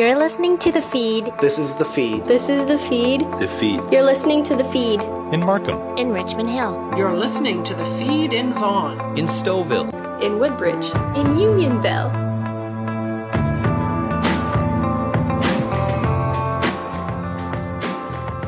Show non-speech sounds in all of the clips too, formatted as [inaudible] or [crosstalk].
You're listening to The Feed. This is The Feed. This is The Feed. The Feed. You're listening to The Feed. In Markham. In Richmond Hill. You're listening to The Feed in Vaughan. In Stouffville. In Woodbridge. In Unionville.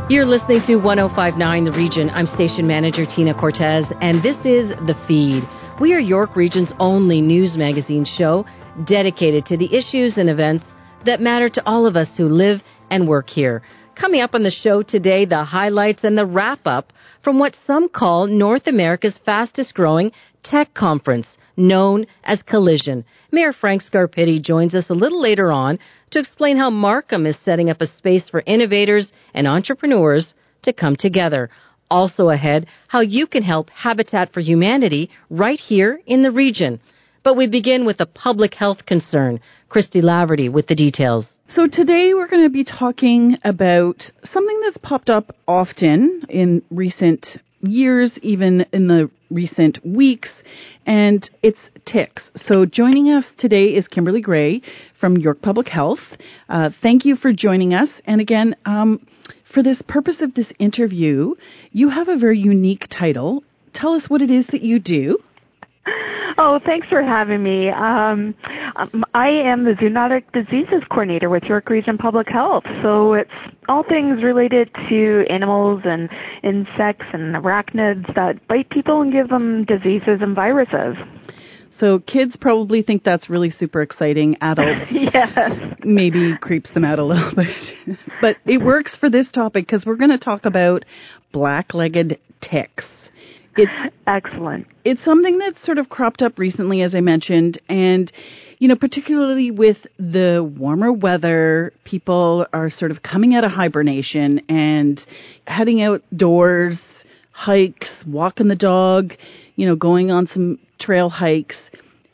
You're listening to 1059 The Region. I'm station manager Tina Cortez, and this is The Feed. We are York Region's only news magazine show dedicated to the issues and events that matter to all of us who live and work here. Coming up on the show today, the highlights and the wrap up from what some call North America's fastest growing tech conference, known as Collision. Mayor Frank Scarpitti joins us a little later on to explain how Markham is setting up a space for innovators and entrepreneurs to come together. Also ahead, how you can help Habitat for Humanity right here in the region. But we begin with a public health concern. Christy Laverty with the details. So today we're going to be talking about something that's popped up often in recent years, even in the recent weeks, and it's ticks. So joining us today is Kimberly Gray from York Public Health. Uh, thank you for joining us. And again, um, for this purpose of this interview, you have a very unique title. Tell us what it is that you do. Oh, thanks for having me. Um, I am the zoonotic diseases coordinator with York Region Public Health. So it's all things related to animals and insects and arachnids that bite people and give them diseases and viruses. So kids probably think that's really super exciting. Adults [laughs] yes. maybe creeps them out a little [laughs] bit. but it works for this topic because we're going to talk about black-legged ticks. It's excellent. It's something that's sort of cropped up recently, as I mentioned, and you know, particularly with the warmer weather, people are sort of coming out of hibernation and heading outdoors, hikes, walking the dog, you know, going on some trail hikes,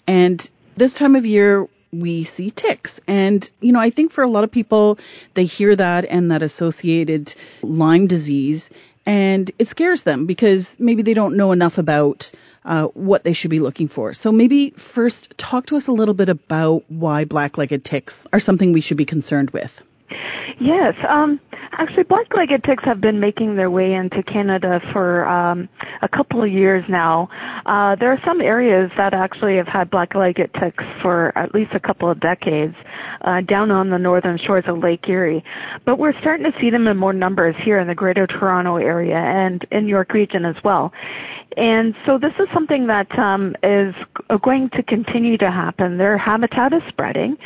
and this time of year we see ticks. And, you know, I think for a lot of people, they hear that and that associated Lyme disease and it scares them because maybe they don't know enough about uh, what they should be looking for. So maybe first talk to us a little bit about why black-legged ticks are something we should be concerned with. Yes, um, actually, black-legged ticks have been making their way into Canada for um, a couple of years now. Uh, there are some areas that actually have had black-legged ticks for at least a couple of decades, uh, down on the northern shores of Lake Erie. But we're starting to see them in more numbers here in the Greater Toronto area and in York Region as well. And so this is something that um, is going to continue to happen. Their habitat is spreading,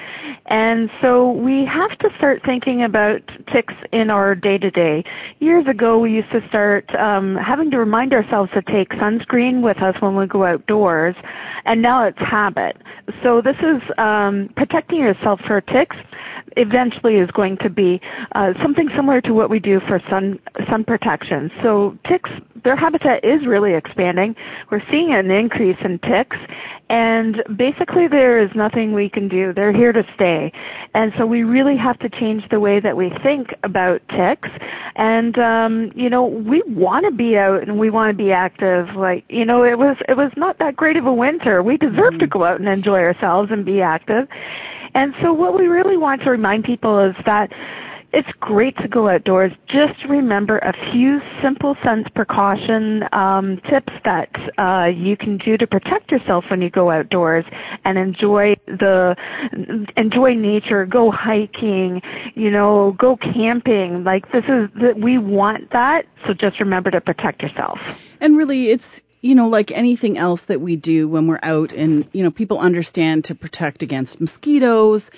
and so we have to start thinking about ticks in our day to day. Years ago, we used to start um, having to remind ourselves to take sunscreen with us when we go outdoors, and now it's habit. So this is um, protecting yourself for ticks eventually is going to be uh, something similar to what we do for sun sun protection. So ticks, their habitat is really expanding. We're seeing an increase in ticks, and basically there is nothing we can do. They're here to stay, and so we really have to change the way that we think about ticks. And um, you know, we want to be out and we want to be active. Like you know, it was it was not that great of a winter. We deserve mm-hmm. to go out and enjoy ourselves and be active. And so what we really want to remind people is that it's great to go outdoors. Just remember a few simple sense precaution um, tips that uh, you can do to protect yourself when you go outdoors and enjoy the enjoy nature. Go hiking, you know, go camping. Like this is that we want that. So just remember to protect yourself. And really, it's you know, like anything else that we do when we're out and, you know, people understand to protect against mosquitoes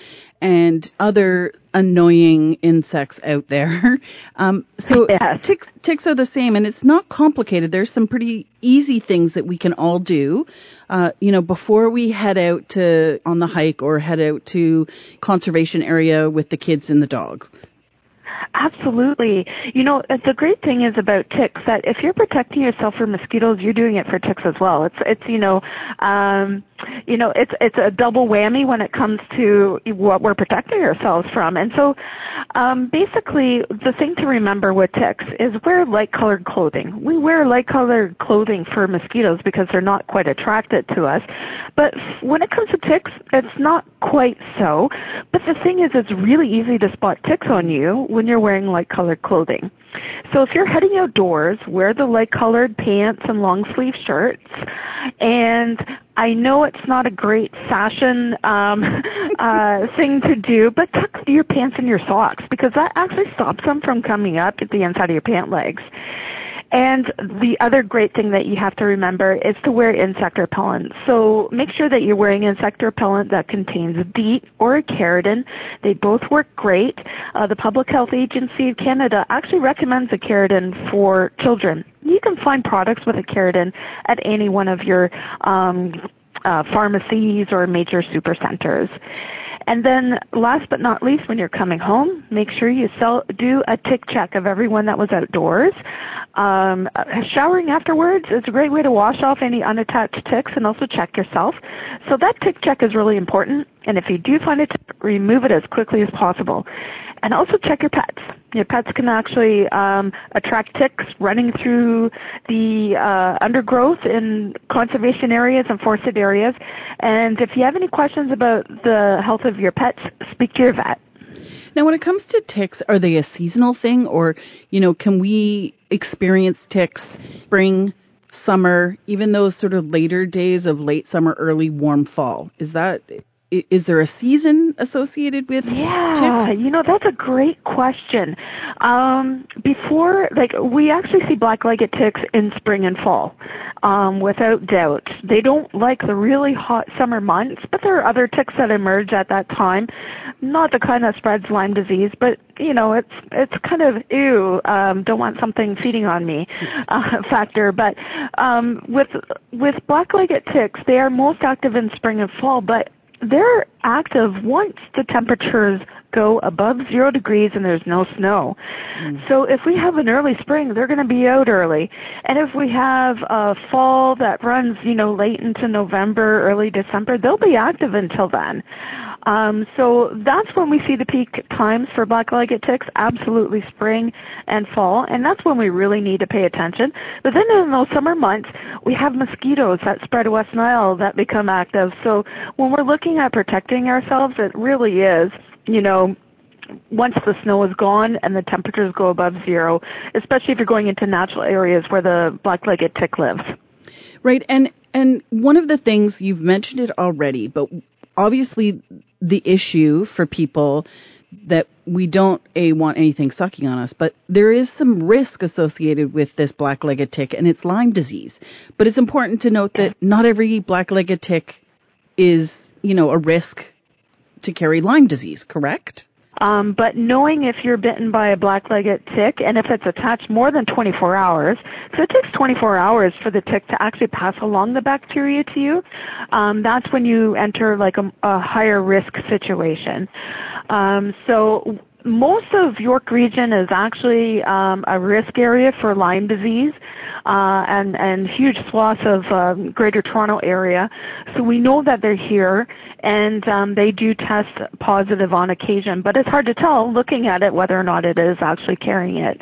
and other annoying insects out there. [laughs] Um, so [laughs] yes. ticks, ticks are the same and it's not complicated. There's some pretty easy things that we can all do. Uh, you know, before we head out to on the hike or head out to conservation area with the kids and the dogs. Absolutely. You know, the great thing is about ticks that if you're protecting yourself from mosquitoes, you're doing it for ticks as well. It's it's you know, um you know, it's it's a double whammy when it comes to what we're protecting ourselves from. And so, um, basically, the thing to remember with ticks is wear light-colored clothing. We wear light-colored clothing for mosquitoes because they're not quite attracted to us. But when it comes to ticks, it's not quite so. But the thing is, it's really easy to spot ticks on you when you're wearing light-colored clothing. So if you're heading outdoors, wear the light colored pants and long sleeve shirts. And I know it's not a great fashion um, [laughs] uh, thing to do, but tuck your pants in your socks because that actually stops them from coming up at the inside of your pant legs. And the other great thing that you have to remember is to wear insect repellent. So make sure that you're wearing insect repellent that contains DEET or Icaridin. They both work great. Uh, the Public Health Agency of Canada actually recommends Icaridin for children. You can find products with Icaridin at any one of your um, uh, pharmacies or major supercenters. And then last but not least, when you're coming home, make sure you sell, do a tick check of everyone that was outdoors. Um, showering afterwards is a great way to wash off any unattached ticks and also check yourself. So that tick check is really important. And if you do find a tick, remove it as quickly as possible. And also check your pets. Your pets can actually um, attract ticks running through the uh, undergrowth in conservation areas and forested areas. And if you have any questions about the health of your pets, speak to your vet. Now, when it comes to ticks, are they a seasonal thing, or you know, can we experience ticks spring, summer, even those sort of later days of late summer, early warm fall? Is that is there a season associated with yeah ticks? you know that's a great question. Um before like we actually see black-legged ticks in spring and fall um without doubt. They don't like the really hot summer months but there are other ticks that emerge at that time. Not the kind that spreads lyme disease but you know it's it's kind of ew um don't want something feeding on me [laughs] uh, factor. But um with with black-legged ticks they are most active in spring and fall but they're active once the temperatures go above zero degrees and there's no snow. Mm. So if we have an early spring, they're going to be out early. And if we have a fall that runs, you know, late into November, early December, they'll be active until then. Um, so that's when we see the peak times for black-legged ticks, absolutely spring and fall, and that's when we really need to pay attention. But then in those summer months, we have mosquitoes that spread West Nile that become active. So when we're looking at protecting ourselves, it really is, you know, once the snow is gone and the temperatures go above zero, especially if you're going into natural areas where the black-legged tick lives. Right, and and one of the things you've mentioned it already, but obviously the issue for people that we don't a want anything sucking on us, but there is some risk associated with this black-legged tick, and it's Lyme disease. But it's important to note that not every black-legged tick is, you know, a risk to carry Lyme disease. Correct? Um, but knowing if you're bitten by a black-legged tick and if it's attached more than 24 hours, so it takes 24 hours for the tick to actually pass along the bacteria to you, um, that's when you enter like a, a higher risk situation. Um, so most of York Region is actually um, a risk area for Lyme disease uh, and, and huge swaths of um, Greater Toronto area. So we know that they're here, and um, they do test positive on occasion, but it's hard to tell looking at it whether or not it is actually carrying it.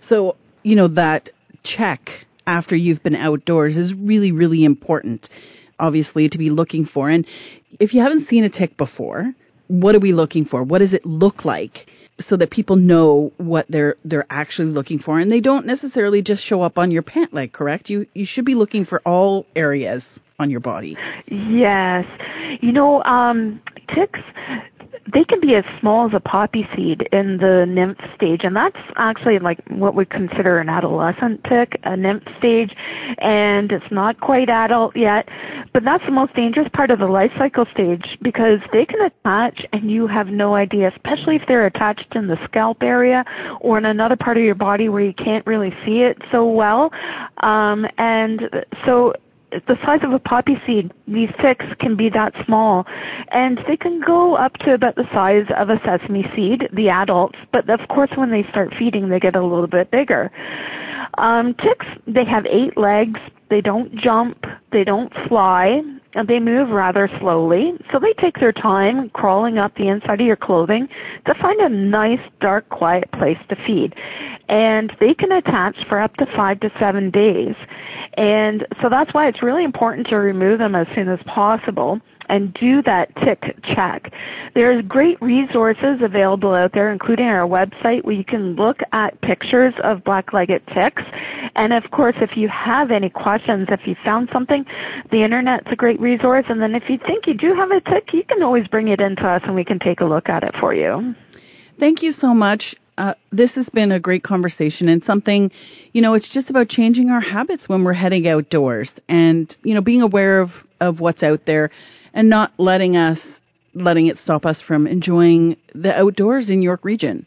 So, you know, that check after you've been outdoors is really, really important, obviously, to be looking for. And if you haven't seen a tick before, what are we looking for? What does it look like? So that people know what they're they're actually looking for, and they don't necessarily just show up on your pant leg. Correct? You you should be looking for all areas on your body. Yes, you know, um, ticks they can be as small as a poppy seed in the nymph stage, and that's actually like what we consider an adolescent tick, a nymph stage, and it's not quite adult yet, but that's the most dangerous part of the life cycle stage because they can attach and you have no idea, especially if they're attached in the scalp area or in another part of your body where you can't really see it so well. Um, and so the size of a poppy seed. These ticks can be that small, and they can go up to about the size of a sesame seed, the adults. But of course, when they start feeding, they get a little bit bigger. Um, ticks, they have eight legs. They don't jump. They don't fly. And they move rather slowly. So they take their time crawling up the inside of your clothing to find a nice, dark, quiet place to feed. And they can attach for up to five to seven days. And so that's why it's really important to remove them as soon as possible and do that tick check. There's great resources available out there, including our website, where you can look at pictures of black-legged ticks. And of course, if you have any questions, if you found something, the internet's a great resource. And then if you think you do have a tick, you can always bring it in to us and we can take a look at it for you. Thank you so much. Uh, this has been a great conversation and something, you know, it's just about changing our habits when we're heading outdoors and, you know, being aware of, of what's out there and not letting us letting it stop us from enjoying the outdoors in York Region.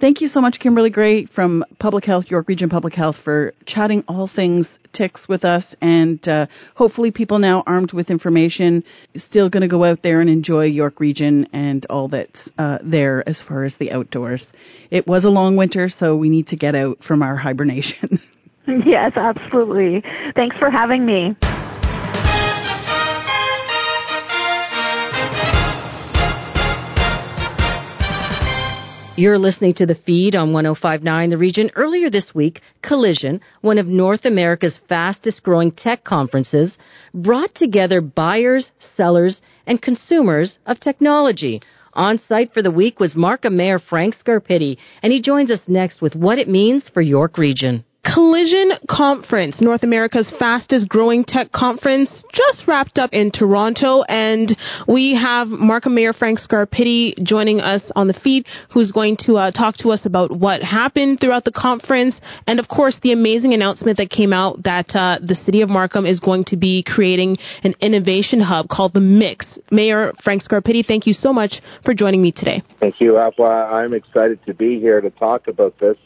Thank you so much, Kimberly Gray from Public Health, York Region Public Health, for chatting all things ticks with us. And uh, hopefully, people now armed with information still going to go out there and enjoy York Region and all that's uh, there as far as the outdoors. It was a long winter, so we need to get out from our hibernation. [laughs] yes, absolutely. Thanks for having me. You're listening to the feed on 1059 The Region. Earlier this week, Collision, one of North America's fastest growing tech conferences, brought together buyers, sellers, and consumers of technology. On site for the week was Markham Mayor Frank Scarpitti, and he joins us next with what it means for York Region. Collision Conference, North America's fastest growing tech conference, just wrapped up in Toronto. And we have Markham Mayor Frank Scarpitti joining us on the feed, who's going to uh, talk to us about what happened throughout the conference. And of course, the amazing announcement that came out that uh, the city of Markham is going to be creating an innovation hub called the Mix. Mayor Frank Scarpitti, thank you so much for joining me today. Thank you, Alpha. I'm excited to be here to talk about this.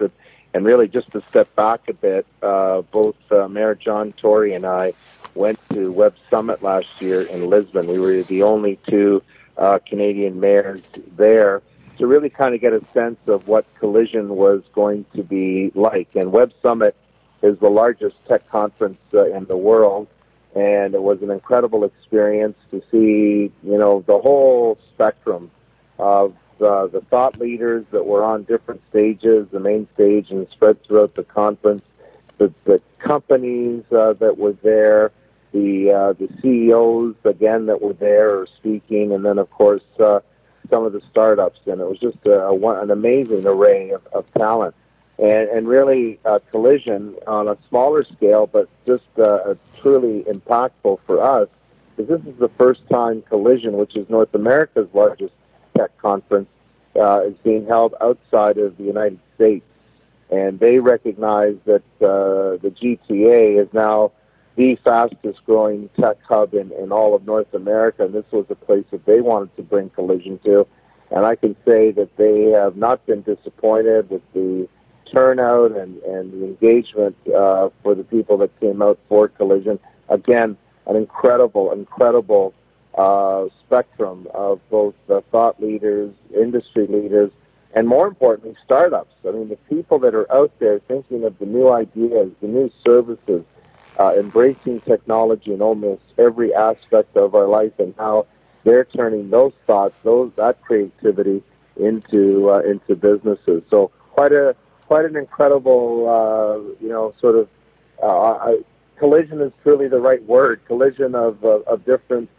Really, just to step back a bit, uh, both uh, Mayor John Tory and I went to Web Summit last year in Lisbon. We were the only two uh, Canadian mayors there to really kind of get a sense of what Collision was going to be like. And Web Summit is the largest tech conference uh, in the world, and it was an incredible experience to see, you know, the whole spectrum of uh, the thought leaders that were on different stages, the main stage, and spread throughout the conference. The, the companies uh, that were there, the uh, the CEOs again that were there or speaking, and then of course uh, some of the startups. And it was just a, a, an amazing array of, of talent, and and really uh, collision on a smaller scale, but just uh, truly impactful for us. Because this is the first time Collision, which is North America's largest Tech conference uh, is being held outside of the United States, and they recognize that uh, the GTA is now the fastest growing tech hub in, in all of North America, and this was a place that they wanted to bring Collision to. And I can say that they have not been disappointed with the turnout and, and the engagement uh, for the people that came out for Collision. Again, an incredible, incredible uh, spectrum of both uh, thought leaders, industry leaders, and more importantly, startups. I mean, the people that are out there thinking of the new ideas, the new services, uh, embracing technology in almost every aspect of our life, and how they're turning those thoughts, those that creativity into uh, into businesses. So quite a quite an incredible, uh, you know, sort of uh, collision is truly the right word. Collision of of, of different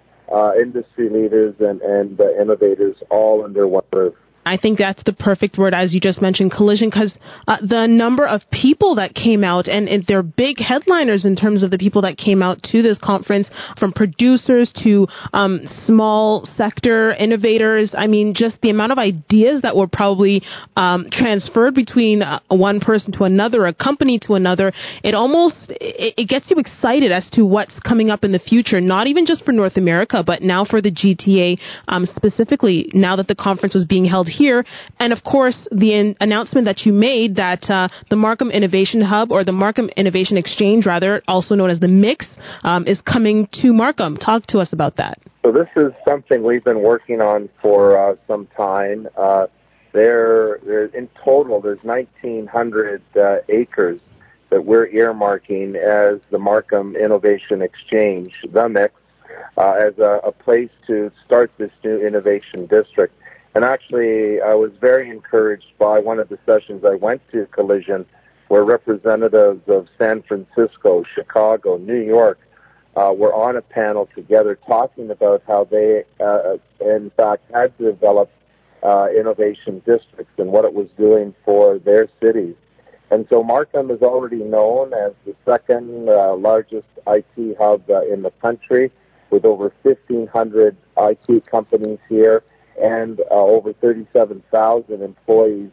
industry leaders and, and uh, innovators all under one roof. I think that's the perfect word, as you just mentioned, collision, because uh, the number of people that came out, and, and, they're big headliners in terms of the people that came out to this conference, from producers to um, small sector innovators. I mean, just the amount of ideas that were probably um, transferred between uh, one person to another, a company to another. It almost it, it gets you excited as to what's coming up in the future, not even just for North America, but now for the GTA um, specifically. Now that the conference was being held here. And of course, the in- announcement that you made that uh, the Markham Innovation Hub or the Markham Innovation Exchange, rather, also known as the Mix, um, is coming to Markham. Talk to us about that. So this is something we've been working on for uh, some time. Uh, there, there, in total, there's 1,900 uh, acres that we're earmarking as the Markham Innovation Exchange, the Mix, uh, as a, a place to start this new innovation district. And actually, I was very encouraged by one of the sessions I went to Collision, where representatives of San Francisco, Chicago, New York uh, were on a panel together talking about how they, uh, in fact, had developed uh, innovation districts and what it was doing for their cities. And so Markham is already known as the second uh, largest IT hub uh, in the country with over 1,500 IT companies here and uh, over 37,000 employees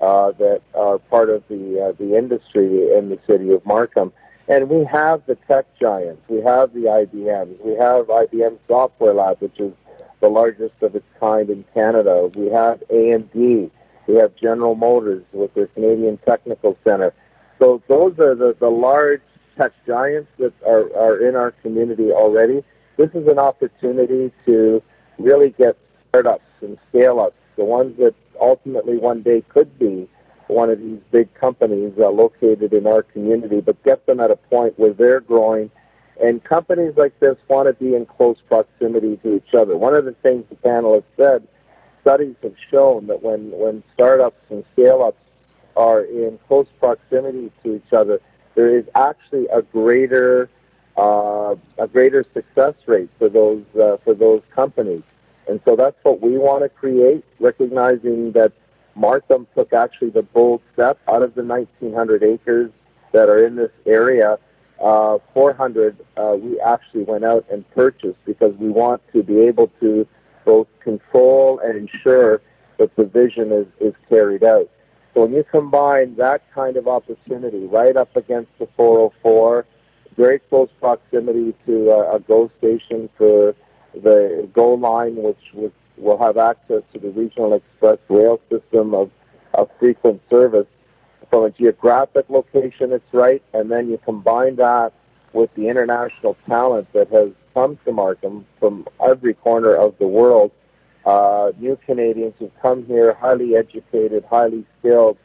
uh, that are part of the uh, the industry in the city of Markham. And we have the tech giants. We have the IBMs. We have IBM Software Lab, which is the largest of its kind in Canada. We have AMD. We have General Motors with their Canadian Technical Center. So those are the, the large tech giants that are, are in our community already. This is an opportunity to really get startups and scale ups, the ones that ultimately one day could be one of these big companies uh, located in our community, but get them at a point where they're growing. And companies like this want to be in close proximity to each other. One of the things the panelists said, studies have shown that when, when startups and scale-ups are in close proximity to each other, there is actually a greater uh, a greater success rate for those uh, for those companies. And so that's what we want to create, recognizing that Markham took actually the bold step out of the 1,900 acres that are in this area. Uh, 400 uh, we actually went out and purchased because we want to be able to both control and ensure that the vision is, is carried out. So when you combine that kind of opportunity right up against the 404, very close proximity to a, a GO station for the GO line, which, which will have access to the regional express rail system of, of frequent service. From a geographic location, it's right, and then you combine that with the international talent that has come to Markham from every corner of the world. Uh, new Canadians who've come here, highly educated, highly skilled.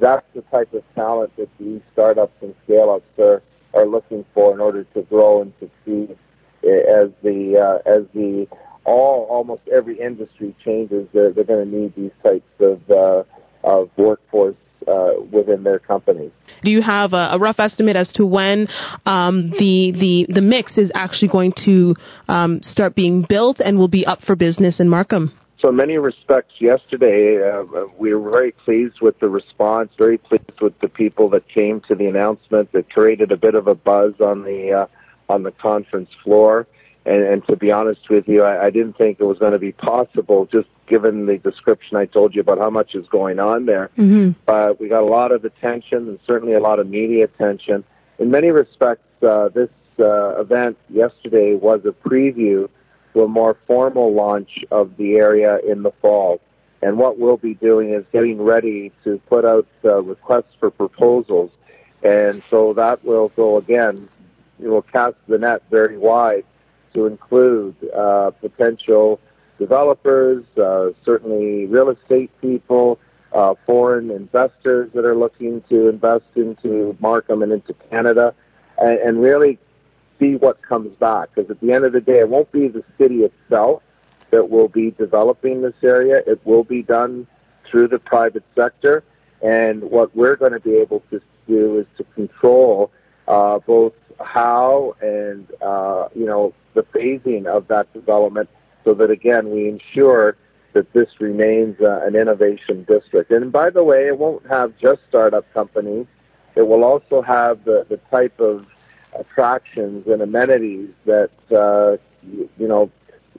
That's the type of talent that these startups and scale-ups are, are looking for in order to grow and succeed as the uh, as the all almost every industry changes, they're, they're going to need these types of uh, of workforce uh, within their companies. Do you have a, a rough estimate as to when um, the the the mix is actually going to um, start being built and will be up for business in Markham? So in many respects, yesterday uh, we were very pleased with the response, very pleased with the people that came to the announcement that created a bit of a buzz on the uh, on the conference floor. And, and to be honest with you, I, I didn't think it was going to be possible, just given the description I told you about how much is going on there. Mm-hmm. But we got a lot of attention and certainly a lot of media attention. In many respects, uh, this uh, event yesterday was a preview to a more formal launch of the area in the fall. And what we'll be doing is getting ready to put out uh, requests for proposals. And so that will go again, it will cast the net very wide to include uh, potential developers, uh, certainly real estate people, uh, foreign investors that are looking to invest into Markham and into Canada, and, and really see what comes back. Because at the end of the day, it won't be the city itself that will be developing this area. It will be done through the private sector. And what we're going to be able to do is to control uh, both how and uh, you know the phasing of that development, so that again we ensure that this remains uh, an innovation district. And by the way, it won't have just startup companies. It will also have the, the type of attractions and amenities that uh, you, you know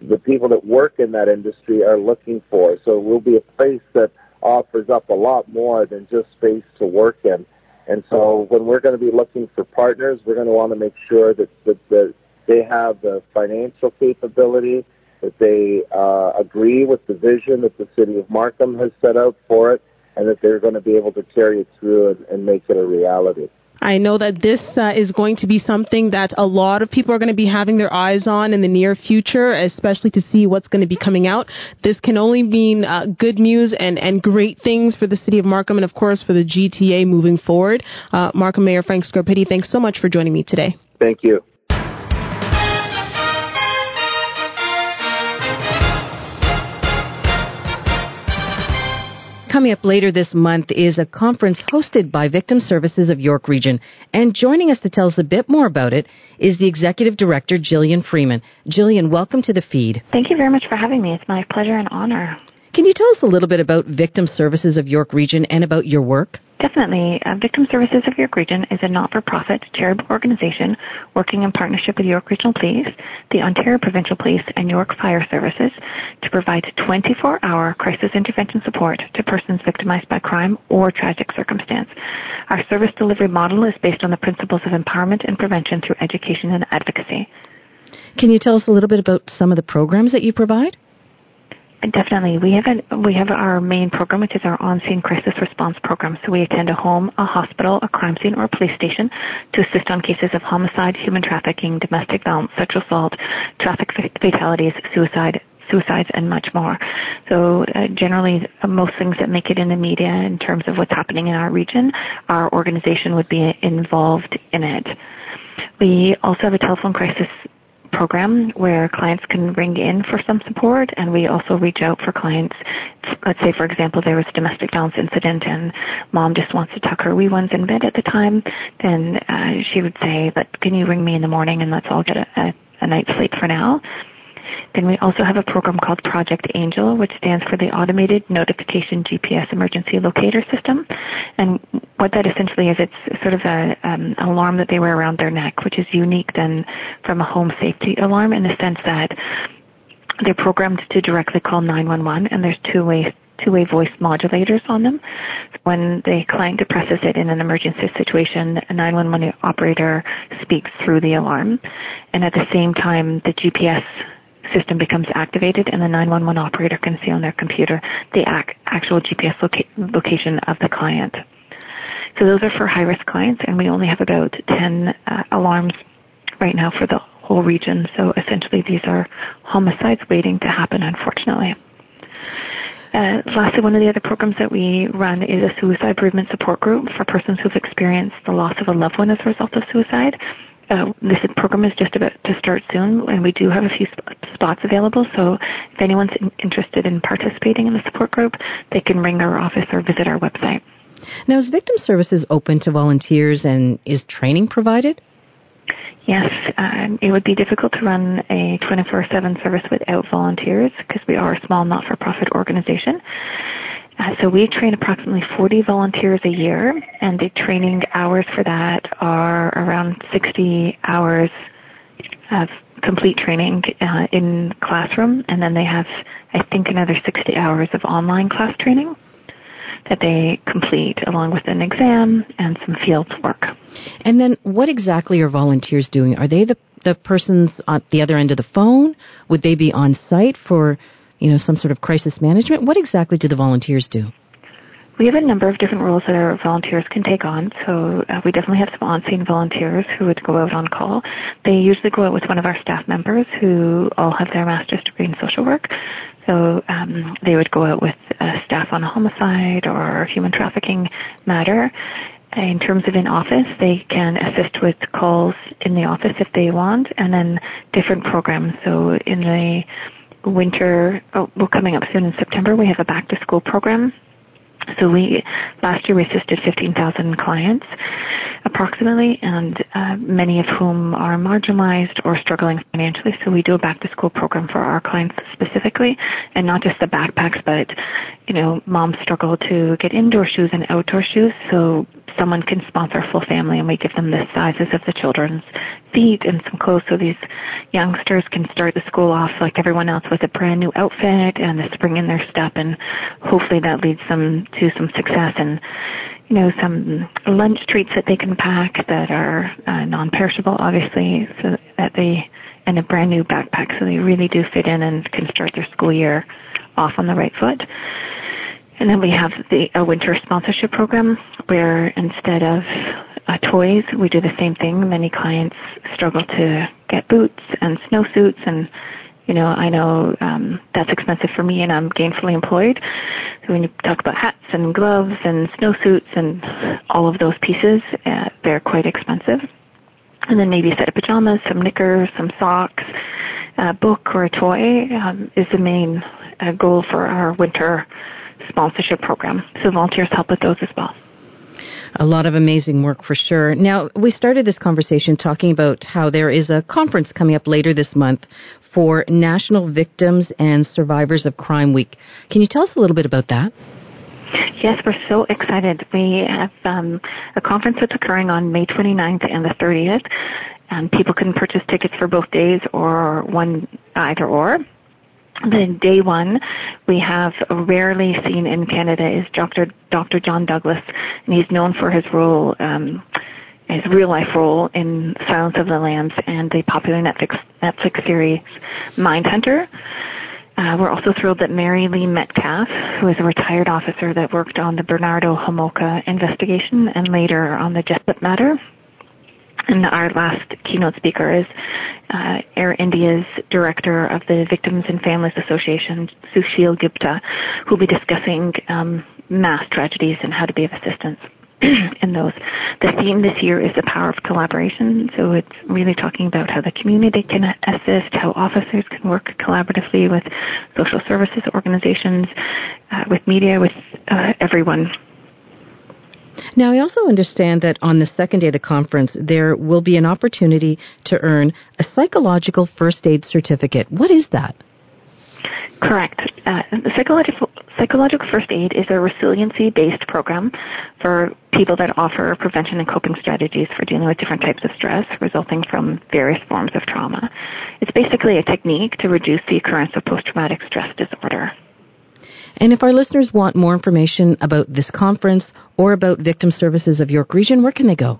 the people that work in that industry are looking for. So it will be a place that offers up a lot more than just space to work in. And so when we're going to be looking for partners, we're going to want to make sure that, that, that they have the financial capability, that they uh, agree with the vision that the city of Markham has set out for it, and that they're going to be able to carry it through and, and make it a reality. I know that this uh, is going to be something that a lot of people are going to be having their eyes on in the near future, especially to see what's going to be coming out. This can only mean uh, good news and, and great things for the city of Markham and, of course, for the GTA moving forward. Uh, Markham Mayor Frank Scarpitti, thanks so much for joining me today. Thank you. Coming up later this month is a conference hosted by Victim Services of York Region. And joining us to tell us a bit more about it is the Executive Director, Jillian Freeman. Jillian, welcome to the feed. Thank you very much for having me. It's my pleasure and honor. Can you tell us a little bit about Victim Services of York Region and about your work? Definitely. Uh, Victim Services of York Region is a not-for-profit charitable organization working in partnership with York Regional Police, the Ontario Provincial Police, and York Fire Services to provide 24-hour crisis intervention support to persons victimized by crime or tragic circumstance. Our service delivery model is based on the principles of empowerment and prevention through education and advocacy. Can you tell us a little bit about some of the programs that you provide? Definitely. We have a, we have our main program, which is our on-scene crisis response program. So we attend a home, a hospital, a crime scene, or a police station to assist on cases of homicide, human trafficking, domestic violence, sexual assault, traffic fatalities, suicide, suicides and much more. So uh, generally, uh, most things that make it in the media in terms of what's happening in our region, our organization would be involved in it. We also have a telephone crisis program where clients can ring in for some support and we also reach out for clients. Let's say, for example, there was a domestic violence incident and mom just wants to tuck her wee ones in bed at the time, then uh, she would say, but can you ring me in the morning and let's all get a, a, a night's sleep for now? Then we also have a program called Project Angel, which stands for the Automated Notification GPS Emergency Locator System. And what that essentially is, it's sort of a um, alarm that they wear around their neck, which is unique then from a home safety alarm in the sense that they're programmed to directly call 911 and there's two ways two-way voice modulators on them. When the client depresses it in an emergency situation, a 911 operator speaks through the alarm. And at the same time, the GPS system becomes activated and the 911 operator can see on their computer the ac- actual GPS loca- location of the client. So those are for high risk clients and we only have about 10 uh, alarms right now for the whole region. So essentially these are homicides waiting to happen unfortunately. Uh, lastly, one of the other programs that we run is a suicide bereavement support group for persons who've experienced the loss of a loved one as a result of suicide. Uh, this program is just about to start soon, and we do have a few sp- spots available. So if anyone's in- interested in participating in the support group, they can ring our office or visit our website. Now, is Victim Services open to volunteers and is training provided? Yes, um, it would be difficult to run a 24-7 service without volunteers because we are a small not-for-profit organization. Uh, so we train approximately 40 volunteers a year, and the training hours for that are around 60 hours of complete training uh, in classroom, and then they have, I think, another 60 hours of online class training that they complete along with an exam and some field work. And then what exactly are volunteers doing? Are they the, the persons on the other end of the phone? Would they be on site for you know, some sort of crisis management. What exactly do the volunteers do? We have a number of different roles that our volunteers can take on. So uh, we definitely have some on-scene volunteers who would go out on call. They usually go out with one of our staff members who all have their master's degree in social work. So um, they would go out with uh, staff on a homicide or human trafficking matter. In terms of in office, they can assist with calls in the office if they want, and then different programs. So in the winter, oh, well, coming up soon in September, we have a back to school program. So we last year we assisted 15,000 clients, approximately, and uh, many of whom are marginalized or struggling financially. So we do a back to school program for our clients specifically, and not just the backpacks, but you know, moms struggle to get indoor shoes and outdoor shoes. So someone can sponsor a full family and we give them the sizes of the children's feet and some clothes so these youngsters can start the school off like everyone else with a brand new outfit and the spring in their step and hopefully that leads them to some success and you know some lunch treats that they can pack that are uh, non-perishable obviously so that they and a brand new backpack so they really do fit in and can start their school year off on the right foot and then we have the a winter sponsorship program where instead of uh, toys, we do the same thing. Many clients struggle to get boots and snowsuits and you know, I know um, that's expensive for me, and I'm gainfully employed. So when you talk about hats and gloves and snowsuits and all of those pieces, uh, they're quite expensive. And then maybe a set of pajamas, some knickers, some socks, a book or a toy um, is the main uh, goal for our winter sponsorship program. So volunteers help with those as well. A lot of amazing work for sure. Now, we started this conversation talking about how there is a conference coming up later this month for National Victims and Survivors of Crime Week. Can you tell us a little bit about that? Yes, we're so excited. We have um, a conference that's occurring on May 29th and the 30th, and people can purchase tickets for both days or one either or. The day one we have rarely seen in Canada is Dr. Dr. John Douglas, and he's known for his role, um, his real life role in Silence of the Lambs and the popular Netflix Netflix series Mindhunter. Uh, we're also thrilled that Mary Lee Metcalf, who is a retired officer that worked on the Bernardo Homolka investigation and later on the Jessop matter, and our last keynote speaker is uh, Air India's director of the Victims and Families Association, Susheel Gupta, who will be discussing um, mass tragedies and how to be of assistance [clears throat] in those. The theme this year is the power of collaboration. So it's really talking about how the community can assist, how officers can work collaboratively with social services organizations, uh, with media, with uh, everyone now, I also understand that on the second day of the conference, there will be an opportunity to earn a psychological first aid certificate. What is that? Correct. Uh, psychological psychological first aid is a resiliency based program for people that offer prevention and coping strategies for dealing with different types of stress resulting from various forms of trauma. It's basically a technique to reduce the occurrence of post traumatic stress disorder. And if our listeners want more information about this conference or about victim services of York Region, where can they go?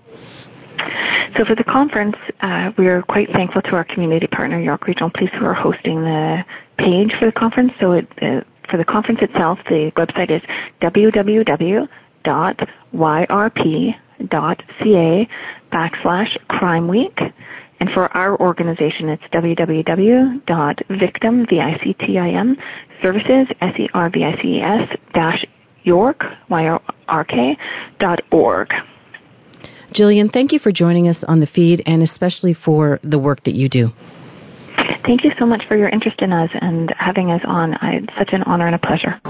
So for the conference, uh, we're quite thankful to our community partner, York Regional Police, who are hosting the page for the conference. So it, uh, for the conference itself, the website is www.yrp.ca backslash crime week. And for our organization, it's www.victim, V-I-C-T-I-M, services, S-E-R-V-I-C-E-S, dash York, Y-O-R-K, dot org. Jillian, thank you for joining us on the feed and especially for the work that you do. Thank you so much for your interest in us and having us on. It's such an honor and a pleasure.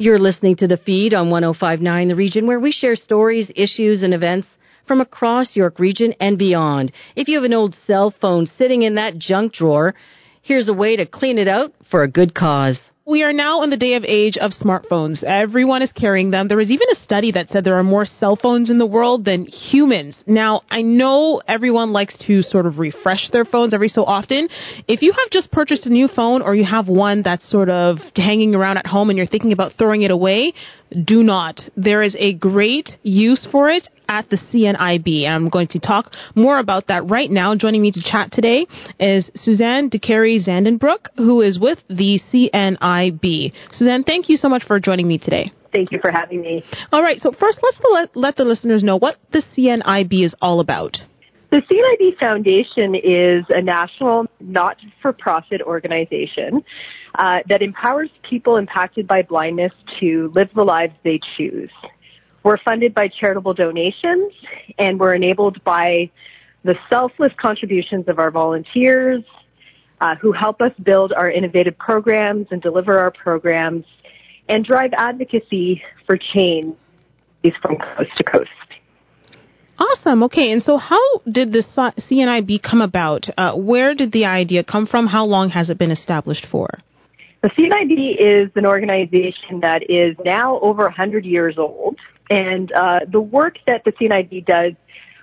You're listening to the feed on 1059 The Region, where we share stories, issues, and events from across York Region and beyond. If you have an old cell phone sitting in that junk drawer, here's a way to clean it out for a good cause. We are now in the day of age of smartphones. Everyone is carrying them. There was even a study that said there are more cell phones in the world than humans. Now, I know everyone likes to sort of refresh their phones every so often. If you have just purchased a new phone or you have one that's sort of hanging around at home and you're thinking about throwing it away, do not. There is a great use for it at the CNIB. And I'm going to talk more about that right now. Joining me to chat today is Suzanne DeCarey Zandenbrook, who is with the CNIB. Suzanne, thank you so much for joining me today. Thank you for having me. All right, so first let's let, let the listeners know what the CNIB is all about. The CNIB Foundation is a national not-for-profit organization uh, that empowers people impacted by blindness to live the lives they choose. We're funded by charitable donations and we're enabled by the selfless contributions of our volunteers uh, who help us build our innovative programs and deliver our programs and drive advocacy for change from coast to coast. Awesome. Okay. And so how did the CNIB come about? Uh, where did the idea come from? How long has it been established for? The CNIB is an organization that is now over 100 years old. And uh, the work that the CNIB does,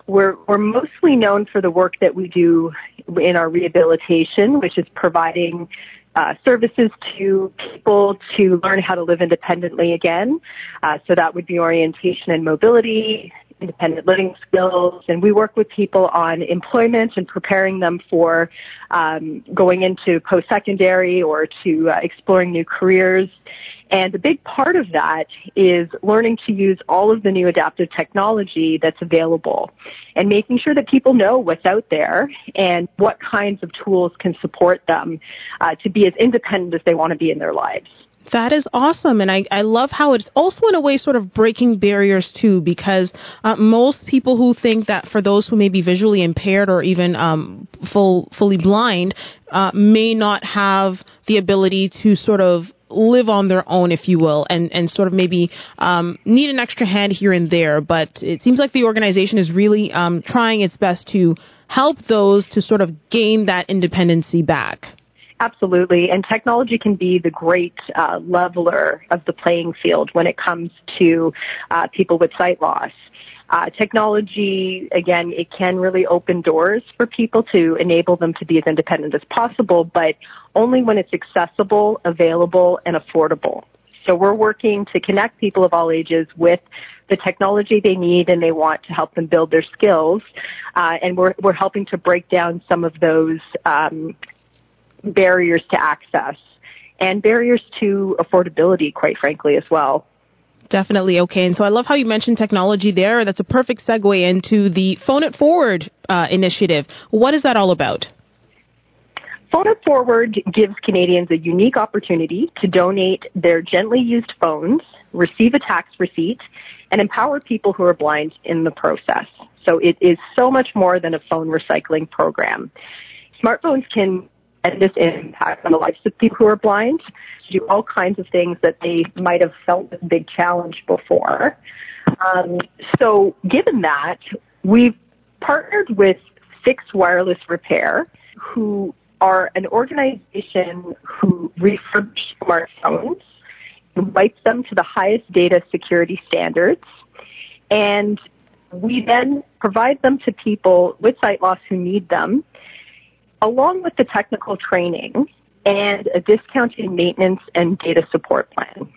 we're, we're mostly known for the work that we do in our rehabilitation, which is providing uh, services to people to learn how to live independently again. Uh, so that would be orientation and mobility, independent living skills, and we work with people on employment and preparing them for um, going into post-secondary or to uh, exploring new careers. And a big part of that is learning to use all of the new adaptive technology that's available and making sure that people know what's out there and what kinds of tools can support them uh, to be as independent as they want to be in their lives. That is awesome. And I, I love how it's also in a way sort of breaking barriers too, because uh, most people who think that for those who may be visually impaired or even um, full, fully blind uh, may not have the ability to sort of live on their own, if you will, and, and sort of maybe um, need an extra hand here and there. But it seems like the organization is really um, trying its best to help those to sort of gain that independency back. Absolutely, and technology can be the great uh, leveler of the playing field when it comes to uh, people with sight loss. Uh, technology, again, it can really open doors for people to enable them to be as independent as possible, but only when it's accessible, available, and affordable. So we're working to connect people of all ages with the technology they need and they want to help them build their skills. Uh, and we're, we're helping to break down some of those um, barriers to access and barriers to affordability, quite frankly, as well. Definitely okay. And so I love how you mentioned technology there. That's a perfect segue into the Phone It Forward uh, initiative. What is that all about? Phone It Forward gives Canadians a unique opportunity to donate their gently used phones, receive a tax receipt, and empower people who are blind in the process. So it is so much more than a phone recycling program. Smartphones can tremendous impact on the lives of people who are blind, to do all kinds of things that they might have felt was a big challenge before. Um, so given that, we've partnered with Fixed Wireless Repair, who are an organization who refurbish smartphones, and wipe them to the highest data security standards, and we then provide them to people with sight loss who need them along with the technical training and a discounted maintenance and data support plan.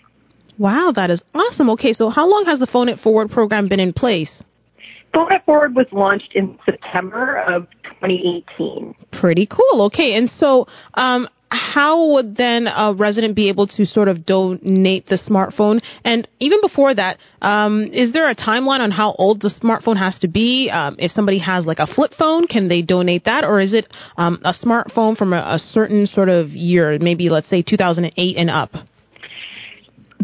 Wow, that is awesome. Okay, so how long has the Phone It Forward program been in place? Phone It Forward was launched in September of 2018. Pretty cool. Okay, and so um, how would then a resident be able to sort of donate the smartphone? And even before that, um, is there a timeline on how old the smartphone has to be? Um, if somebody has like a flip phone, can they donate that? Or is it um, a smartphone from a, a certain sort of year, maybe let's say 2008 and up?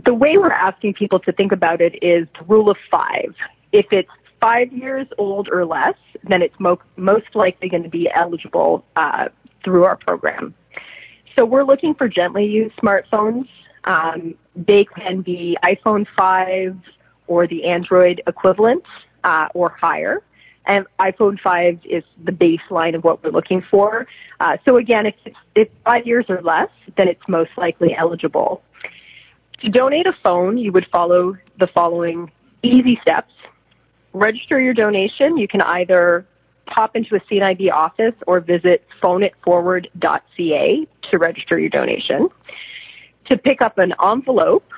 The way we're asking people to think about it is the rule of five. If it's five years old or less, then it's mo- most likely going to be eligible uh, through our program. So we're looking for gently used smartphones. Um, they can be iPhone 5 or the Android equivalent uh, or higher. And iPhone 5 is the baseline of what we're looking for. Uh, so again, if it's, if five years or less, then it's most likely eligible. To donate a phone, you would follow the following easy steps. Register your donation. You can either pop into a CNIB office or visit phoneitforward.ca to register your donation. To pick up an envelope,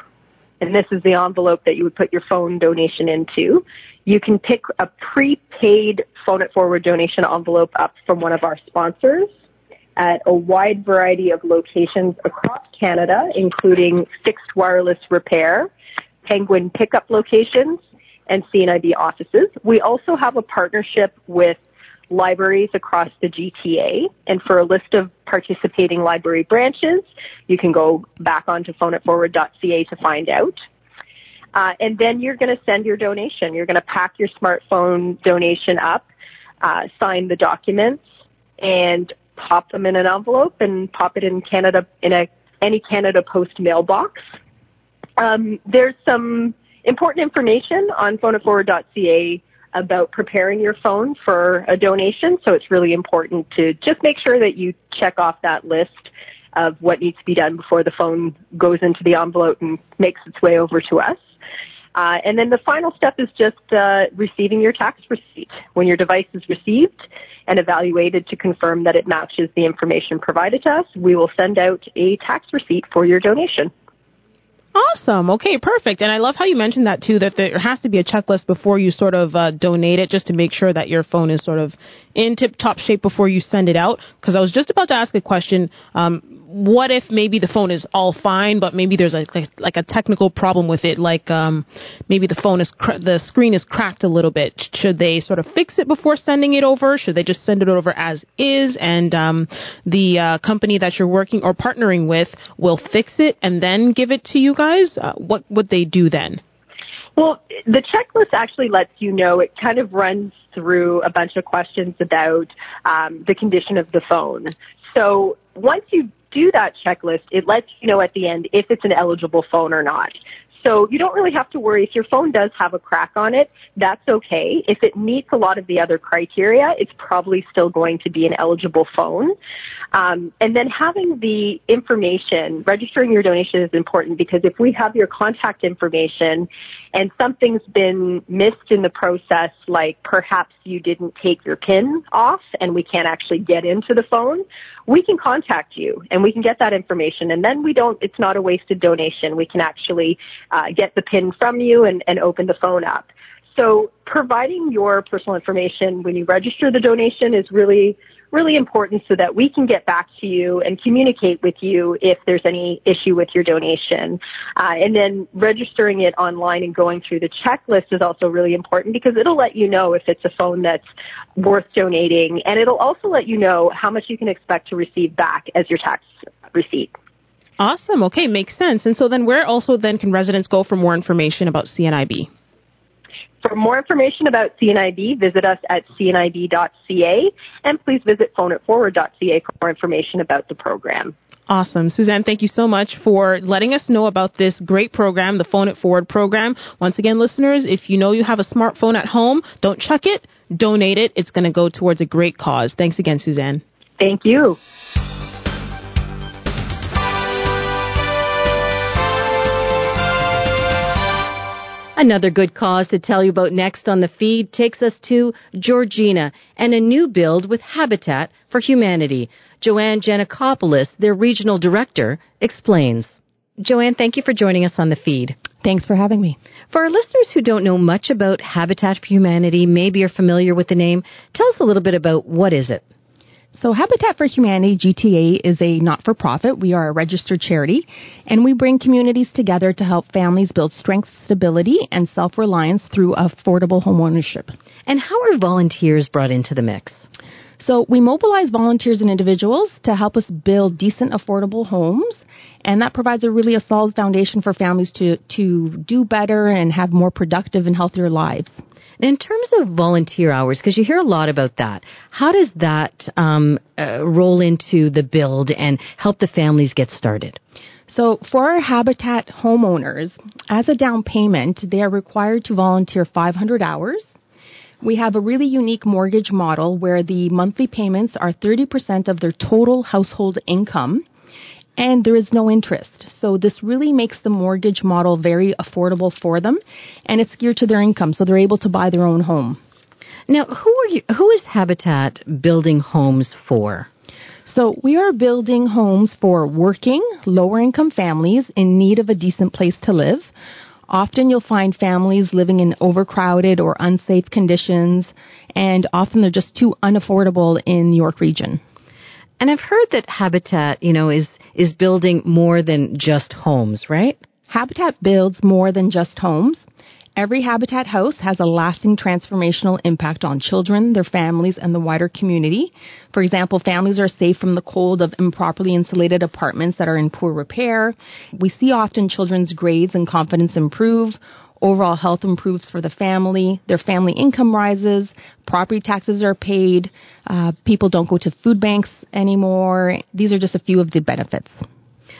and this is the envelope that you would put your phone donation into, you can pick a prepaid Phone It Forward donation envelope up from one of our sponsors at a wide variety of locations across Canada, including fixed wireless repair, Penguin pickup locations, and CNIB offices. We also have a partnership with libraries across the GTA. And for a list of participating library branches, you can go back onto phoneitforward.ca to find out. Uh, and then you're going to send your donation. You're going to pack your smartphone donation up, uh, sign the documents, and pop them in an envelope and pop it in Canada in a any Canada Post mailbox. Um, there's some important information on phoneitforward.ca about preparing your phone for a donation. So it's really important to just make sure that you check off that list of what needs to be done before the phone goes into the envelope and makes its way over to us. Uh, and then the final step is just uh, receiving your tax receipt. When your device is received and evaluated to confirm that it matches the information provided to us, we will send out a tax receipt for your donation. Awesome. Okay, perfect. And I love how you mentioned that too, that there has to be a checklist before you sort of uh, donate it just to make sure that your phone is sort of in tip top shape before you send it out. Because I was just about to ask a question. Um, what if maybe the phone is all fine, but maybe there's a, like, like a technical problem with it, like um, maybe the phone is cr- the screen is cracked a little bit. Should they sort of fix it before sending it over? Should they just send it over as is, and um, the uh, company that you're working or partnering with will fix it and then give it to you guys? Uh, what would they do then? Well, the checklist actually lets you know. It kind of runs through a bunch of questions about um, the condition of the phone. So once you do that checklist, it lets you know at the end if it's an eligible phone or not. So you don't really have to worry if your phone does have a crack on it. That's okay. If it meets a lot of the other criteria, it's probably still going to be an eligible phone. Um, and then having the information, registering your donation is important because if we have your contact information and something's been missed in the process, like perhaps you didn't take your PIN off and we can't actually get into the phone, we can contact you and we can get that information and then we don't, it's not a wasted donation. We can actually uh, get the PIN from you and, and open the phone up. So providing your personal information when you register the donation is really really important so that we can get back to you and communicate with you if there's any issue with your donation. Uh, and then registering it online and going through the checklist is also really important because it'll let you know if it's a phone that's worth donating and it'll also let you know how much you can expect to receive back as your tax receipt. Awesome. Okay, makes sense. And so then where also then can residents go for more information about CNIB? For more information about CNIB, visit us at cnib.ca and please visit phoneitforward.ca for more information about the program. Awesome. Suzanne, thank you so much for letting us know about this great program, the Phone It Forward program. Once again, listeners, if you know you have a smartphone at home, don't chuck it, donate it. It's going to go towards a great cause. Thanks again, Suzanne. Thank you. Another good cause to tell you about next on the feed takes us to Georgina and a new build with Habitat for Humanity. Joanne Janikopoulos, their regional director, explains. Joanne, thank you for joining us on the feed. Thanks for having me. For our listeners who don't know much about Habitat for Humanity, maybe you're familiar with the name, tell us a little bit about what is it? So Habitat for Humanity GTA is a not-for-profit. We are a registered charity and we bring communities together to help families build strength, stability and self-reliance through affordable homeownership. And how are volunteers brought into the mix? So we mobilize volunteers and individuals to help us build decent, affordable homes. And that provides a really a solid foundation for families to, to do better and have more productive and healthier lives. In terms of volunteer hours, because you hear a lot about that, how does that um, uh, roll into the build and help the families get started? So for our Habitat homeowners, as a down payment, they are required to volunteer 500 hours. We have a really unique mortgage model where the monthly payments are 30% of their total household income and there is no interest. So this really makes the mortgage model very affordable for them and it's geared to their income so they're able to buy their own home. Now, who are you who is Habitat building homes for? So we are building homes for working, lower income families in need of a decent place to live. Often you'll find families living in overcrowded or unsafe conditions, and often they're just too unaffordable in York region. And I've heard that Habitat, you know, is is building more than just homes, right? Habitat builds more than just homes. Every Habitat house has a lasting transformational impact on children, their families, and the wider community. For example, families are safe from the cold of improperly insulated apartments that are in poor repair. We see often children's grades and confidence improve. Overall health improves for the family. Their family income rises. Property taxes are paid. Uh, people don't go to food banks anymore. These are just a few of the benefits.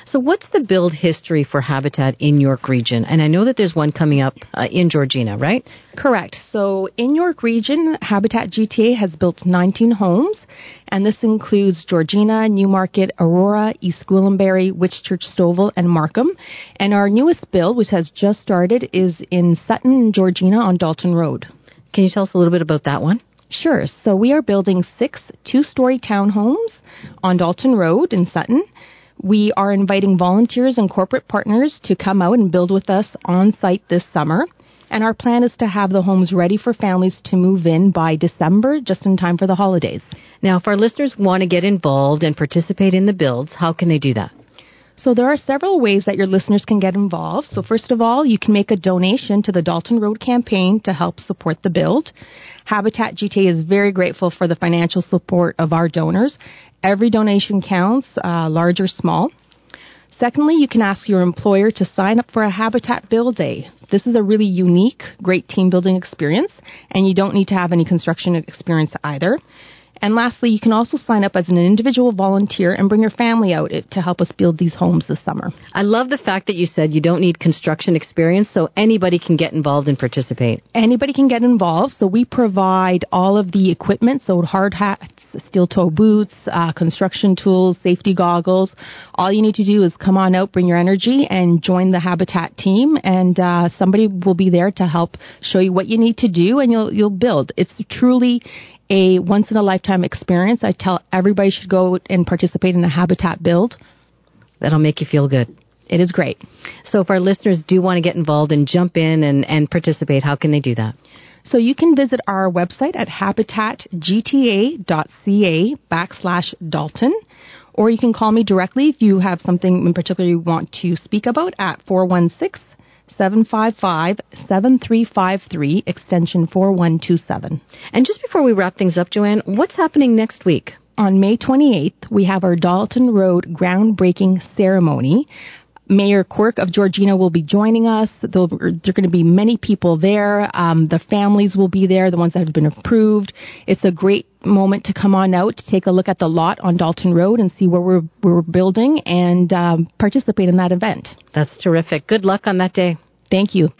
So, what's the build history for Habitat in York Region? And I know that there's one coming up uh, in Georgina, right? Correct. So, in York Region, Habitat GTA has built 19 homes, and this includes Georgina, Newmarket, Aurora, East Gwillimbury, Whitchurch, Stouffville, and Markham. And our newest build, which has just started, is in Sutton, Georgina on Dalton Road. Can you tell us a little bit about that one? Sure. So, we are building six two story townhomes on Dalton Road in Sutton. We are inviting volunteers and corporate partners to come out and build with us on site this summer. And our plan is to have the homes ready for families to move in by December, just in time for the holidays. Now, if our listeners want to get involved and participate in the builds, how can they do that? So there are several ways that your listeners can get involved. So first of all, you can make a donation to the Dalton Road campaign to help support the build. Habitat GTA is very grateful for the financial support of our donors. Every donation counts, uh, large or small. Secondly, you can ask your employer to sign up for a Habitat Build Day. This is a really unique, great team building experience, and you don't need to have any construction experience either. And lastly, you can also sign up as an individual volunteer and bring your family out to help us build these homes this summer. I love the fact that you said you don't need construction experience, so anybody can get involved and participate. Anybody can get involved. So we provide all of the equipment, so hard hats, steel toe boots, uh, construction tools, safety goggles. All you need to do is come on out, bring your energy, and join the Habitat team, and uh, somebody will be there to help show you what you need to do, and you'll you'll build. It's truly a once in a lifetime experience. I tell everybody should go and participate in a habitat build. That'll make you feel good. It is great. So if our listeners do want to get involved and jump in and, and participate, how can they do that? So you can visit our website at habitatgta.ca backslash Dalton, or you can call me directly if you have something in particular you want to speak about at 416 755 7353, extension 4127. And just before we wrap things up, Joanne, what's happening next week? On May 28th, we have our Dalton Road groundbreaking ceremony. Mayor Quirk of Georgina will be joining us. There'll, there are going to be many people there. Um, the families will be there, the ones that have been approved. It's a great moment to come on out to take a look at the lot on Dalton Road and see where we're, we're building and um, participate in that event. That's terrific. Good luck on that day. Thank you.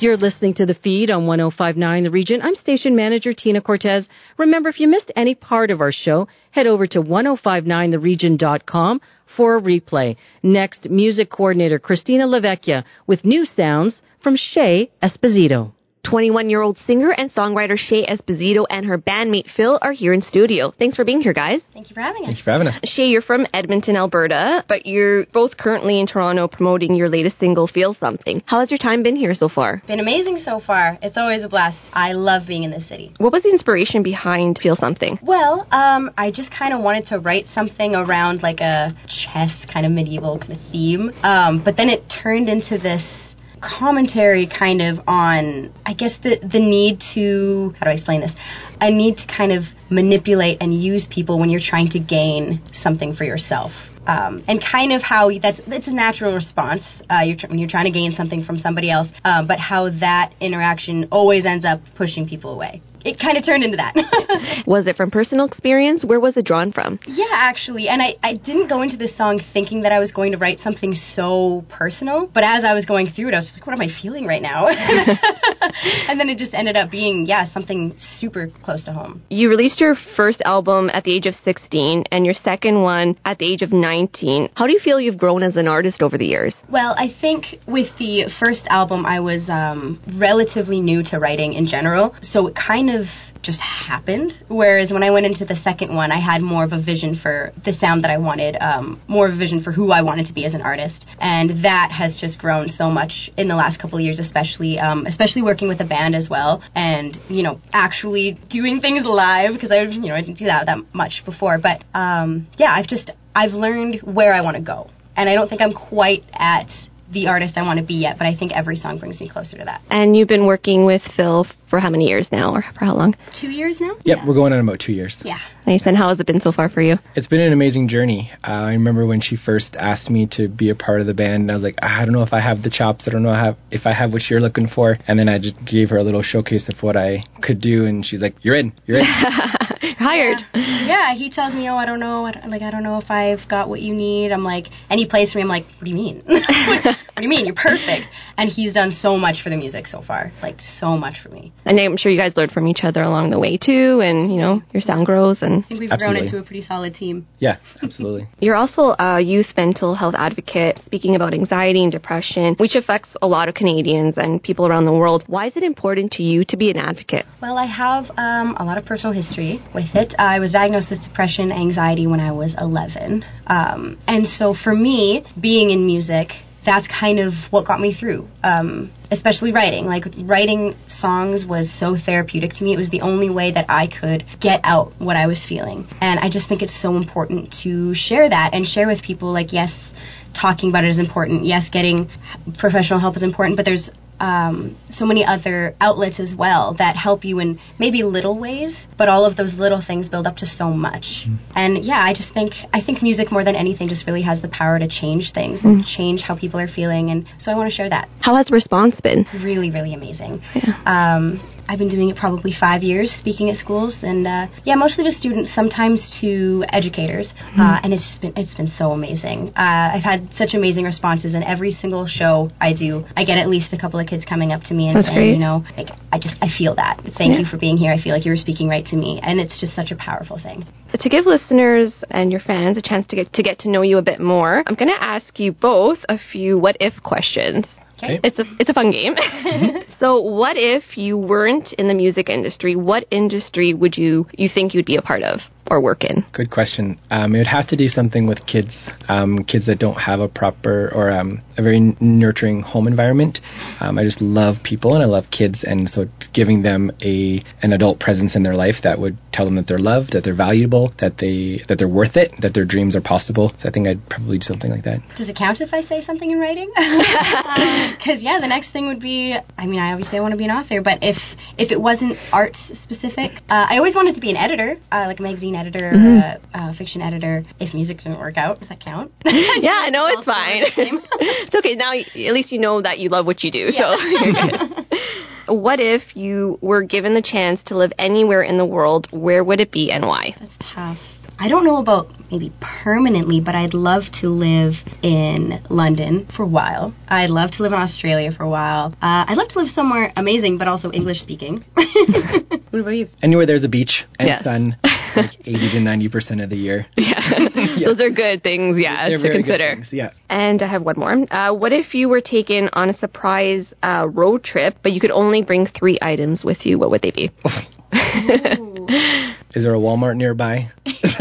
You're listening to the feed on 1059 The Region. I'm station manager Tina Cortez. Remember, if you missed any part of our show, head over to 1059theregion.com for a replay. Next, music coordinator Christina Lavecchia with new sounds from Shay Esposito. 21 year old singer and songwriter Shay Esposito and her bandmate Phil are here in studio. Thanks for being here, guys. Thank you for having us. Thank you for having us. Shay, you're from Edmonton, Alberta, but you're both currently in Toronto promoting your latest single, Feel Something. How has your time been here so far? Been amazing so far. It's always a blast. I love being in the city. What was the inspiration behind Feel Something? Well, um, I just kind of wanted to write something around like a chess kind of medieval kind of theme, um, but then it turned into this commentary kind of on I guess the the need to how do I explain this? A need to kind of manipulate and use people when you're trying to gain something for yourself. Um, and kind of how that's it's a natural response uh, you're tr- when you're trying to gain something from somebody else, um, but how that interaction always ends up pushing people away it kind of turned into that. [laughs] was it from personal experience? Where was it drawn from? Yeah, actually. And I, I didn't go into this song thinking that I was going to write something so personal. But as I was going through it, I was just like, what am I feeling right now? [laughs] and then it just ended up being, yeah, something super close to home. You released your first album at the age of 16 and your second one at the age of 19. How do you feel you've grown as an artist over the years? Well, I think with the first album, I was um, relatively new to writing in general. So it kind of just happened. Whereas when I went into the second one, I had more of a vision for the sound that I wanted, um, more of a vision for who I wanted to be as an artist, and that has just grown so much in the last couple of years, especially um, especially working with a band as well, and you know actually doing things live because I you know I didn't do that that much before, but um, yeah, I've just I've learned where I want to go, and I don't think I'm quite at the artist I want to be yet, but I think every song brings me closer to that. And you've been working with Phil for how many years now, or for how long? Two years now? Yep, yeah. we're going on about two years. Yeah. Nice. And how has it been so far for you? It's been an amazing journey. Uh, I remember when she first asked me to be a part of the band, and I was like, I don't know if I have the chops. I don't know if I have what you're looking for. And then I just gave her a little showcase of what I could do, and she's like, You're in. You're in. you're [laughs] Hired. Yeah. yeah. He tells me, Oh, I don't know. I don't, like I don't know if I've got what you need. I'm like, Any place plays for me. I'm like, What do you mean? what, [laughs] what do you mean? You're perfect. And he's done so much for the music so far, like so much for me. And I'm sure you guys learned from each other along the way too, and you know your sound grows. And I think we've absolutely. grown into a pretty solid team. Yeah, absolutely. [laughs] You're also a youth mental health advocate, speaking about anxiety and depression, which affects a lot of Canadians and people around the world. Why is it important to you to be an advocate? Well, I have um, a lot of personal history with it. I was diagnosed with depression, anxiety when I was 11, um, and so for me, being in music that's kind of what got me through, um, especially writing. Like writing songs was so therapeutic to me. It was the only way that I could get out what I was feeling, and I just think it's so important to share that and share with people. Like yes, talking about it is important. Yes, getting professional help is important, but there's um, so many other outlets as well that help you in maybe little ways, but all of those little things build up to so much. Mm. And yeah, I just think I think music more than anything just really has the power to change things mm. and change how people are feeling, and so I want to share that. How has the response been? Really, really amazing. Yeah. Um, I've been doing it probably five years, speaking at schools, and uh, yeah, mostly to students, sometimes to educators, mm-hmm. uh, and it's just been it's been so amazing. Uh, I've had such amazing responses, and every single show I do, I get at least a couple of kids coming up to me and That's saying, great. you know, like I just I feel that. Thank yeah. you for being here. I feel like you were speaking right to me, and it's just such a powerful thing. To give listeners and your fans a chance to get to get to know you a bit more, I'm going to ask you both a few what if questions. Okay. It's a it's a fun game. Mm-hmm. [laughs] so, what if you weren't in the music industry? What industry would you you think you'd be a part of? Or work in? Good question. Um, it would have to do something with kids, um, kids that don't have a proper or um, a very nurturing home environment. Um, I just love people and I love kids, and so giving them a an adult presence in their life that would tell them that they're loved, that they're valuable, that they that they're worth it, that their dreams are possible. So I think I'd probably do something like that. Does it count if I say something in writing? [laughs] Because yeah, the next thing would be. I mean, I obviously I want to be an author, but if if it wasn't art specific, uh, I always wanted to be an editor, uh, like a magazine editor, mm-hmm. a, a, fiction editor. If music didn't work out, does that count? [laughs] yeah, no, it's fine. [laughs] it's okay. Now, at least you know that you love what you do. Yeah. So. [laughs] what if you were given the chance to live anywhere in the world? Where would it be and why? That's tough. I don't know about maybe permanently, but I'd love to live in London for a while. I'd love to live in Australia for a while. Uh, I'd love to live somewhere amazing, but also English speaking. [laughs] what about you? Anywhere there's a beach and yes. sun, [laughs] like 80 to 90 percent of the year. [laughs] Yeah. yeah. those are good things. Yeah, They're to consider. Things, yeah. And I have one more. Uh, what if you were taken on a surprise uh, road trip, but you could only bring three items with you? What would they be? Is there a Walmart nearby?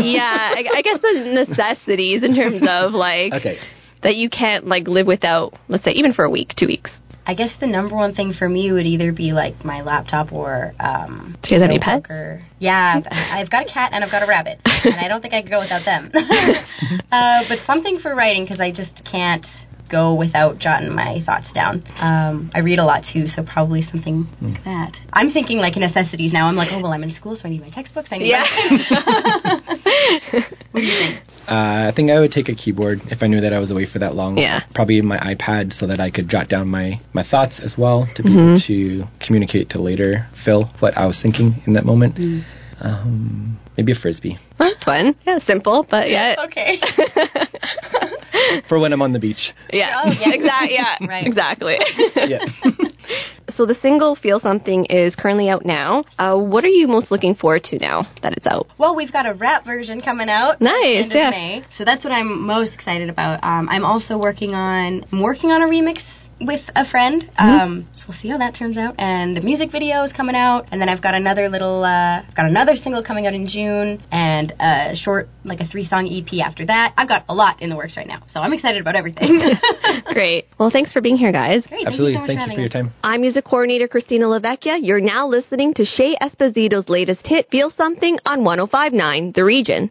Yeah, I, I, guess the necessities in terms of like okay. that you can't like live without. Let's say even for a week, two weeks. I guess the number one thing for me would either be like my laptop or. Um, Do you guys have any pets? Or, yeah, I've got a cat and I've got a rabbit, and I don't think I could go without them. [laughs] uh, but something for writing because I just can't go without jotting my thoughts down. Um, I read a lot too, so probably something mm. like that. I'm thinking like necessities now. I'm like, oh well, I'm in school, so I need my textbooks. I need. Yeah. [laughs] what do you think? Uh, I think I would take a keyboard if I knew that I was away for that long. Yeah. Probably my iPad so that I could jot down my, my thoughts as well to be mm-hmm. able to communicate to later Phil what I was thinking in that moment. Mm. Um, maybe a frisbee. That's fun. Yeah, simple, but yeah. [laughs] okay. [laughs] For when I'm on the beach. Yeah. Oh, yeah. [laughs] exactly. Yeah. [laughs] right. Exactly. yeah. [laughs] so the single "Feel Something" is currently out now. Uh, what are you most looking forward to now that it's out? Well, we've got a rap version coming out. Nice. End yeah. Of May, so that's what I'm most excited about. Um, I'm also working on I'm working on a remix with a friend. Mm-hmm. Um, so we'll see how that turns out. And the music video is coming out, and then I've got another little, uh, I've got another single coming out in June, and a short, like a three-song EP after that. I've got a lot in the works right now, so I'm excited about everything. [laughs] [laughs] Great. Well, thanks for being here, guys. Great. Absolutely. Thank you, so Thank you for your time. I'm music coordinator Christina Lavecchia. You're now listening to Shay Esposito's latest hit, "Feel Something" on 105.9 The Region.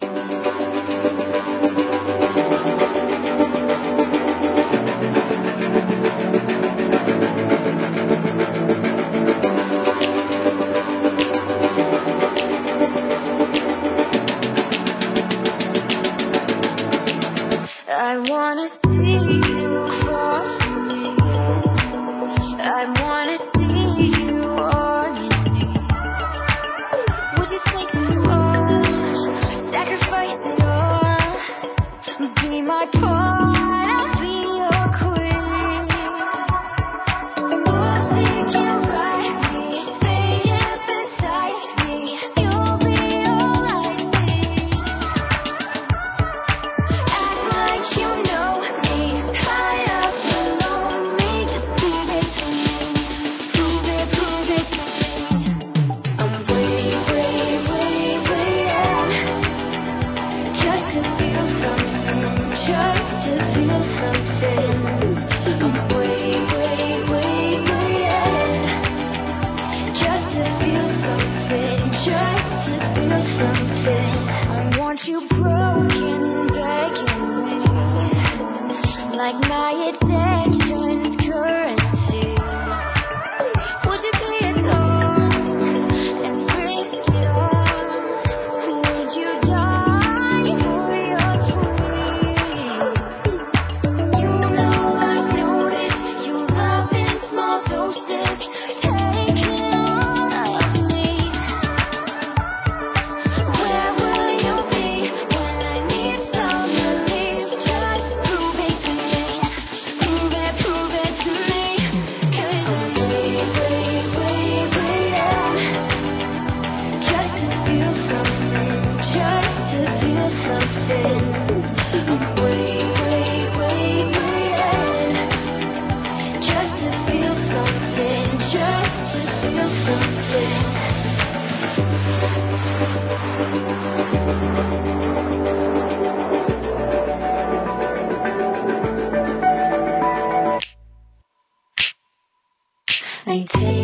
maintain.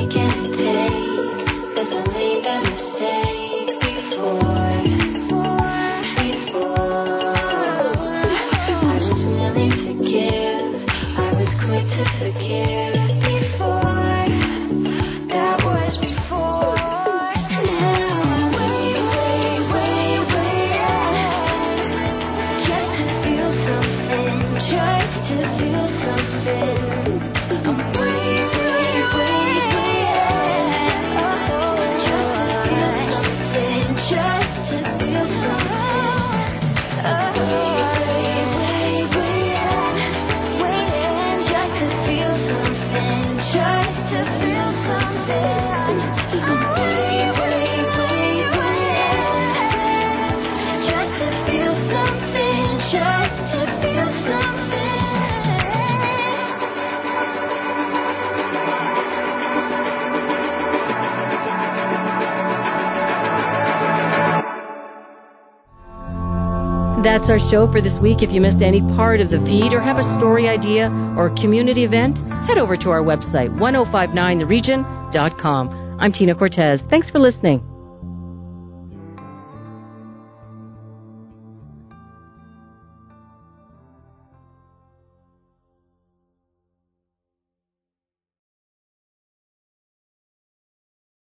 That's our show for this week. If you missed any part of the feed or have a story idea or a community event, head over to our website, 1059theregion.com. I'm Tina Cortez. Thanks for listening.